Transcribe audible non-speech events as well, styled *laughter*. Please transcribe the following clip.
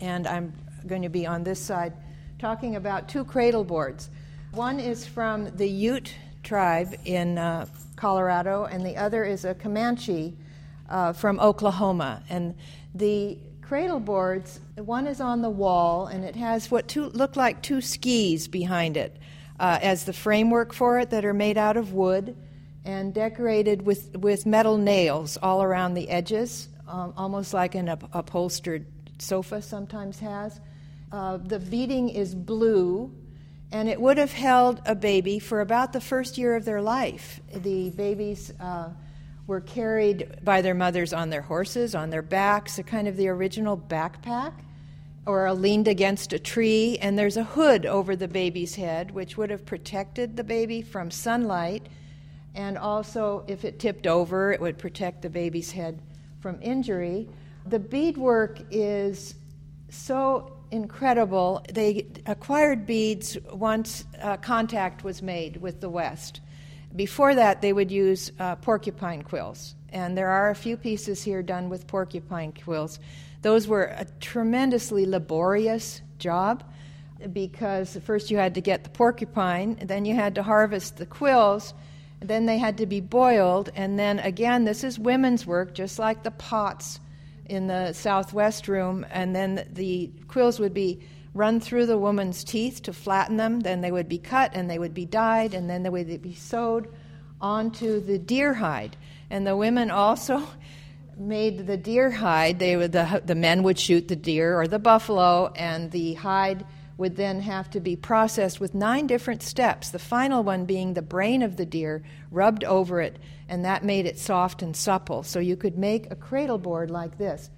and I'm going to be on this side talking about two cradle boards. One is from the Ute tribe in uh, Colorado, and the other is a Comanche uh, from Oklahoma. And the cradle boards, one is on the wall, and it has what two, look like two skis behind it uh, as the framework for it that are made out of wood and decorated with, with metal nails all around the edges, um, almost like an up- upholstered sofa sometimes has. Uh, the beading is blue, and it would have held a baby for about the first year of their life. The babies uh, were carried by their mothers on their horses, on their backs, a kind of the original backpack, or leaned against a tree, and there's a hood over the baby's head, which would have protected the baby from sunlight, and also, if it tipped over, it would protect the baby's head from injury. The beadwork is so incredible. They acquired beads once uh, contact was made with the West. Before that, they would use uh, porcupine quills, and there are a few pieces here done with porcupine quills. Those were a tremendously laborious job because first you had to get the porcupine, then you had to harvest the quills, then they had to be boiled, and then again, this is women's work, just like the pots in the southwest room, and then the quills would be run through the woman's teeth to flatten them, then they would be cut and they would be dyed, and then they would be sewed onto the deer hide. And the women also *laughs* made the deer hide. They would, the, the men would shoot the deer or the buffalo, and the hide would then have to be processed with nine different steps, the final one being the brain of the deer rubbed over it, and that made it soft and supple. So you could make a cradle board like this.